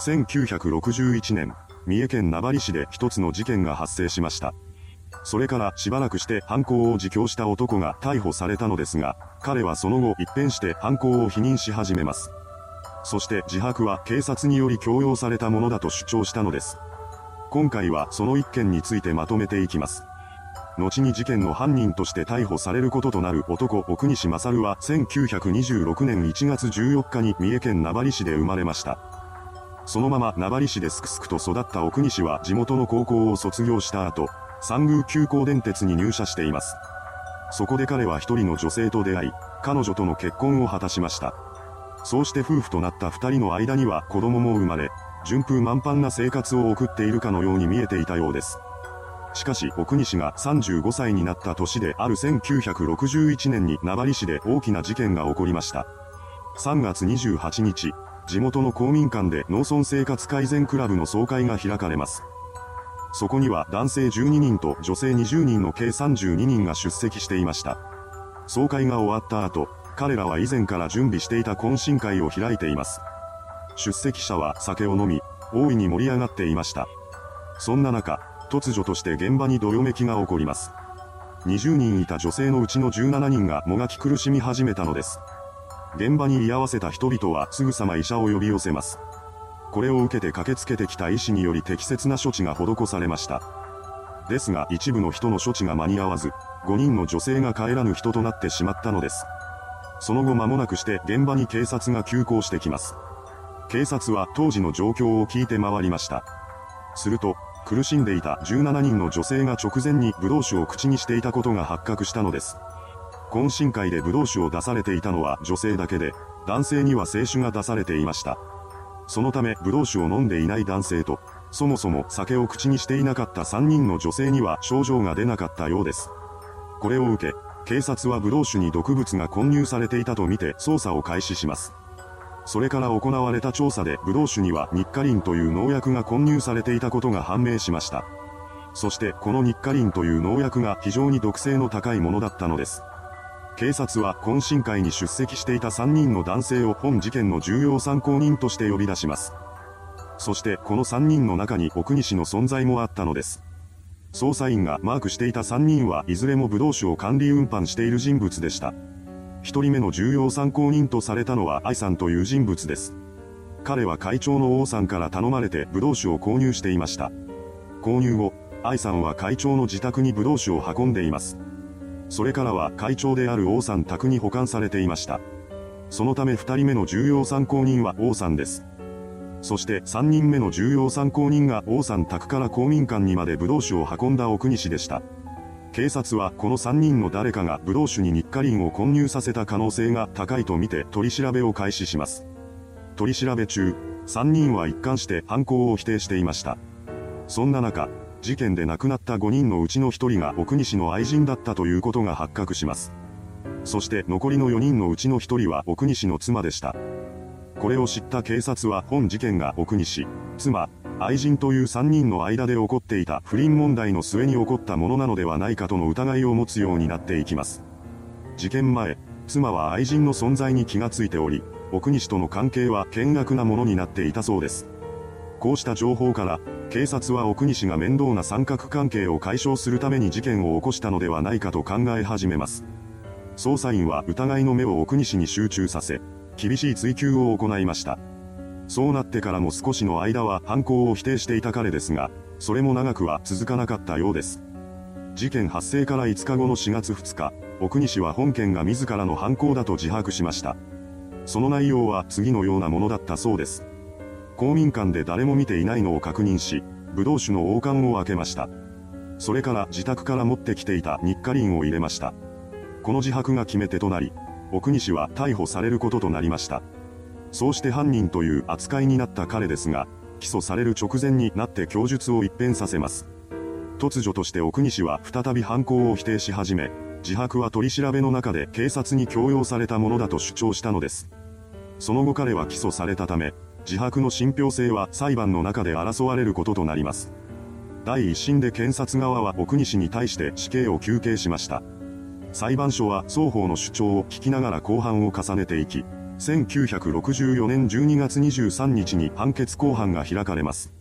1961年、三重県名張市で一つの事件が発生しました。それからしばらくして犯行を自供した男が逮捕されたのですが、彼はその後一変して犯行を否認し始めます。そして自白は警察により強要されたものだと主張したのです。今回はその一件についてまとめていきます。後に事件の犯人として逮捕されることとなる男奥西勝は1926年1月14日に三重県名張市で生まれました。そのまま名張市ですくすくと育った奥西は地元の高校を卒業した後、三宮急行電鉄に入社しています。そこで彼は一人の女性と出会い、彼女との結婚を果たしました。そうして夫婦となった二人の間には子供も生まれ、順風満帆な生活を送っているかのように見えていたようです。しかし奥西が35歳になった年である1961年に名張市で大きな事件が起こりました。3月28日、地元の公民館で農村生活改善クラブの総会が開かれます。そこには男性12人と女性20人の計32人が出席していました。総会が終わった後、彼らは以前から準備していた懇親会を開いています。出席者は酒を飲み、大いに盛り上がっていました。そんな中、突如として現場にどよめきが起こります。20人いた女性のうちの17人がもがき苦しみ始めたのです。現場に居合わせた人々はすぐさま医者を呼び寄せます。これを受けて駆けつけてきた医師により適切な処置が施されました。ですが一部の人の処置が間に合わず、5人の女性が帰らぬ人となってしまったのです。その後間もなくして現場に警察が急行してきます。警察は当時の状況を聞いて回りました。すると、苦しんでいた17人の女性が直前にブドウ酒を口にしていたことが発覚したのです。懇親会でブドウ酒を出されていたのは女性だけで、男性には清酒が出されていました。そのためブドウ酒を飲んでいない男性と、そもそも酒を口にしていなかった3人の女性には症状が出なかったようです。これを受け、警察はブドウ酒に毒物が混入されていたとみて捜査を開始します。それから行われた調査でブドウ酒にはニッカリンという農薬が混入されていたことが判明しました。そしてこのニッカリンという農薬が非常に毒性の高いものだったのです。警察は懇親会に出席していた3人の男性を本事件の重要参考人として呼び出します。そしてこの3人の中に奥西の存在もあったのです。捜査員がマークしていた3人はいずれも武道酒を管理運搬している人物でした。一人目の重要参考人とされたのは愛さんという人物です。彼は会長の王さんから頼まれて武道酒を購入していました。購入後、愛さんは会長の自宅に武道酒を運んでいます。それからは会長である王さん宅に保管されていました。そのため二人目の重要参考人は王さんです。そして三人目の重要参考人が王さん宅から公民館にまで武道酒を運んだ奥西でした。警察はこの3人の誰かが武道酒にニッカリンを混入させた可能性が高いとみて取り調べを開始します。取り調べ中、3人は一貫して犯行を否定していました。そんな中、事件で亡くなった5人のうちの1人が奥西の愛人だったということが発覚します。そして残りの4人のうちの1人は奥西の妻でした。これを知った警察は本事件が奥西、妻、愛人という3人の間で起こっていた不倫問題の末に起こったものなのではないかとの疑いを持つようになっていきます。事件前、妻は愛人の存在に気がついており、奥西との関係は険悪なものになっていたそうです。こうした情報から、警察は奥西が面倒な三角関係を解消するために事件を起こしたのではないかと考え始めます。捜査員は疑いの目を奥西に集中させ、厳しい追及を行いました。そうなってからも少しの間は犯行を否定していた彼ですが、それも長くは続かなかったようです。事件発生から5日後の4月2日、奥西は本件が自らの犯行だと自白しました。その内容は次のようなものだったそうです。公民館で誰も見ていないのを確認し、武道酒の王冠を開けました。それから自宅から持ってきていたニッカリンを入れました。この自白が決め手となり、奥西は逮捕されることとなりました。そうして犯人という扱いになった彼ですが、起訴される直前になって供述を一変させます。突如として奥西は再び犯行を否定し始め、自白は取り調べの中で警察に強要されたものだと主張したのです。その後彼は起訴されたため、自白の信憑性は裁判の中で争われることとなります。第一審で検察側は奥西に対して死刑を求刑しました。裁判所は双方の主張を聞きながら公判を重ねていき、1964年12月23日に判決公判が開かれます。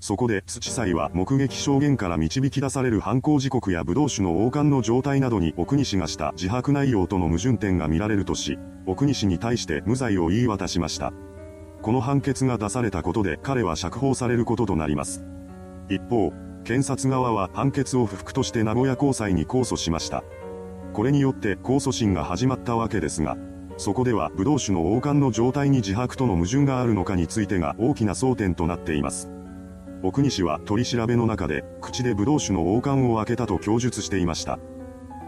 そこで土祭は目撃証言から導き出される犯行時刻や武道酒の王冠の状態などに奥西がした自白内容との矛盾点が見られるとし、奥西に対して無罪を言い渡しました。この判決が出されたことで彼は釈放されることとなります。一方、検察側は判決を不服として名古屋高裁に控訴しました。これによって控訴審が始まったわけですが、そこでは武道酒の王冠の状態に自白との矛盾があるのかについてが大きな争点となっています。奥西は取り調べの中で、口で武道酒の王冠を開けたと供述していました。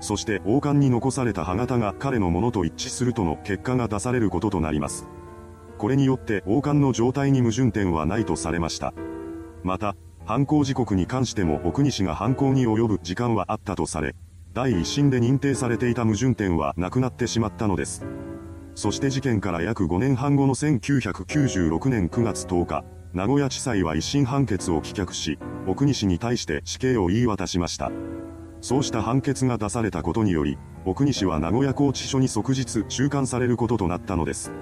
そして王冠に残された歯型が彼のものと一致するとの結果が出されることとなります。これによって王冠の状態に矛盾点はないとされました。また、犯行時刻に関しても奥西が犯行に及ぶ時間はあったとされ、第一審で認定されていた矛盾点はなくなってしまったのです。そして事件から約5年半後の1996年9月10日、名古屋地裁は一審判決を棄却し、奥西に対して死刑を言い渡しました。そうした判決が出されたことにより、奥西は名古屋拘置所に即日収監されることとなったのです。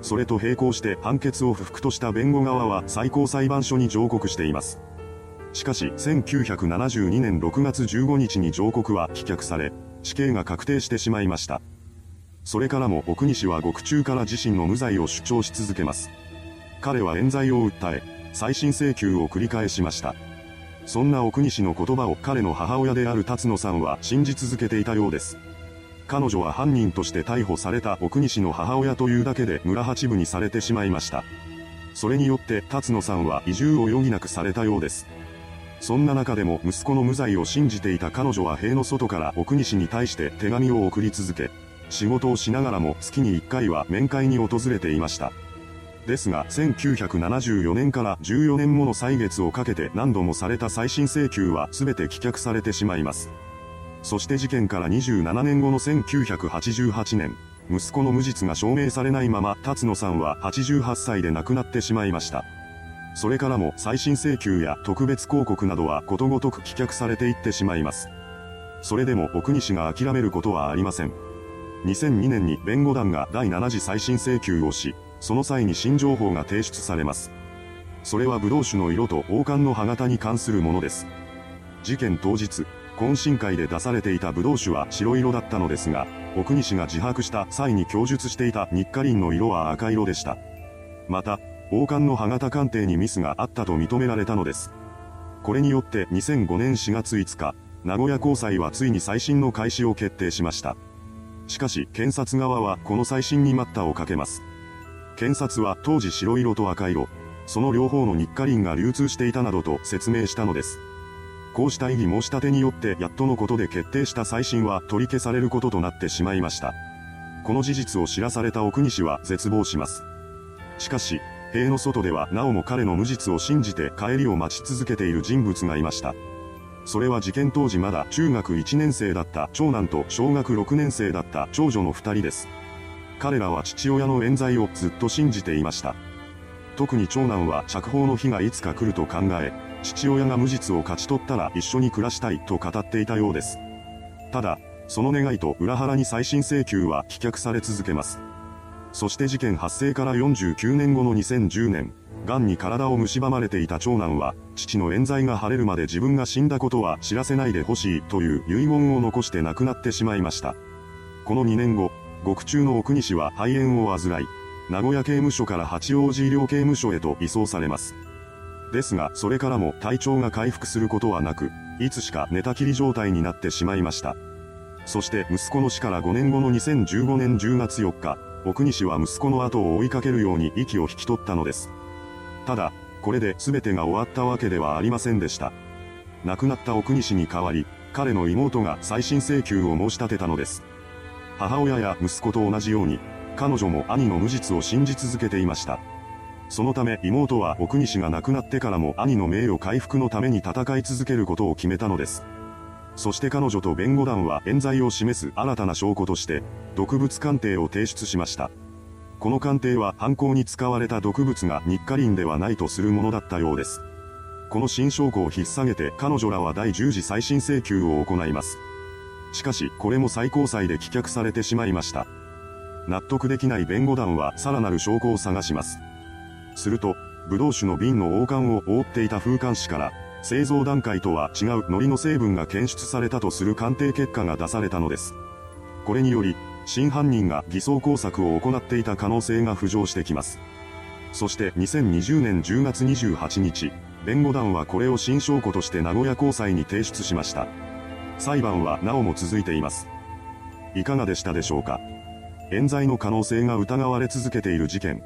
それと並行して判決を不服とした弁護側は最高裁判所に上告しています。しかし、1972年6月15日に上告は棄却され、死刑が確定してしまいました。それからも奥西は獄中から自身の無罪を主張し続けます。彼は冤罪を訴え、再審請求を繰り返しました。そんな奥西の言葉を彼の母親である辰野さんは信じ続けていたようです。彼女は犯人として逮捕された奥西の母親というだけで村八部にされてしまいました。それによって辰野さんは移住を余儀なくされたようです。そんな中でも息子の無罪を信じていた彼女は塀の外から奥西に対して手紙を送り続け、仕事をしながらも月に1回は面会に訪れていました。ですが1974年から14年もの歳月をかけて何度もされた再審請求は全て棄却されてしまいます。そして事件から27年後の1988年、息子の無実が証明されないまま辰野さんは88歳で亡くなってしまいました。それからも再審請求や特別広告などはことごとく棄却されていってしまいます。それでも奥西が諦めることはありません。2002年に弁護団が第7次再審請求をし、その際に新情報が提出されます。それは武道酒の色と王冠の歯型に関するものです。事件当日、懇親会で出されていた武道酒は白色だったのですが、奥西が自白した際に供述していた日課林の色は赤色でした。また、王冠の歯型鑑定にミスがあったと認められたのです。これによって2005年4月5日、名古屋高裁はついに再審の開始を決定しました。しかし、検察側はこの再審に待ったをかけます。検察は当時白色と赤色、その両方の日課林が流通していたなどと説明したのです。こうした異議申し立てによってやっとのことで決定した再審は取り消されることとなってしまいました。この事実を知らされた奥西は絶望します。しかし、塀の外ではなおも彼の無実を信じて帰りを待ち続けている人物がいました。それは事件当時まだ中学1年生だった長男と小学6年生だった長女の2人です。彼らは父親の冤罪をずっと信じていました。特に長男は釈放の日がいつか来ると考え、父親が無実を勝ち取ったら一緒に暮らしたいと語っていたようです。ただ、その願いと裏腹に再審請求は棄却され続けます。そして事件発生から49年後の2010年、癌に体を蝕まれていた長男は、父の冤罪が晴れるまで自分が死んだことは知らせないでほしいという遺言を残して亡くなってしまいました。この2年後、獄中の奥西は肺炎を患い、名古屋刑務所から八王子医療刑務所へと移送されます。ですが、それからも体調が回復することはなく、いつしか寝たきり状態になってしまいました。そして息子の死から5年後の2015年10月4日、奥西は息子の後を追いかけるように息を引き取ったのです。ただ、これで全てが終わったわけではありませんでした。亡くなった奥西に代わり、彼の妹が再審請求を申し立てたのです。母親や息子と同じように、彼女も兄の無実を信じ続けていました。そのため妹は奥西が亡くなってからも兄の名誉回復のために戦い続けることを決めたのです。そして彼女と弁護団は冤罪を示す新たな証拠として、毒物鑑定を提出しました。この鑑定は犯行に使われた毒物が日課林ではないとするものだったようです。この新証拠を引っ提げて彼女らは第10次再審請求を行います。しかし、これも最高裁で棄却されてしまいました。納得できない弁護団はさらなる証拠を探します。すると、ブドウ酒の瓶の王冠を覆っていた風冠紙から、製造段階とは違う海苔の成分が検出されたとする鑑定結果が出されたのです。これにより、真犯人が偽装工作を行っていた可能性が浮上してきます。そして2020年10月28日、弁護団はこれを新証拠として名古屋高裁に提出しました。裁判はなおも続いています。いかがでしたでしょうか？冤罪の可能性が疑われ続けている事件。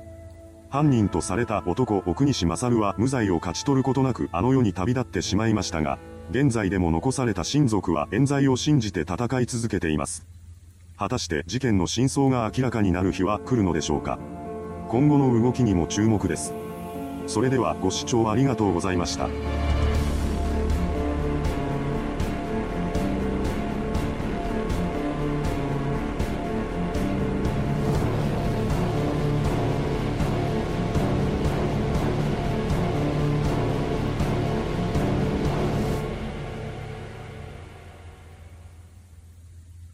犯人とされた男奥西勝は無罪を勝ち取ることなくあの世に旅立ってしまいましたが、現在でも残された親族は冤罪を信じて戦い続けています。果たして事件の真相が明らかになる日は来るのでしょうか今後の動きにも注目です。それではご視聴ありがとうございました。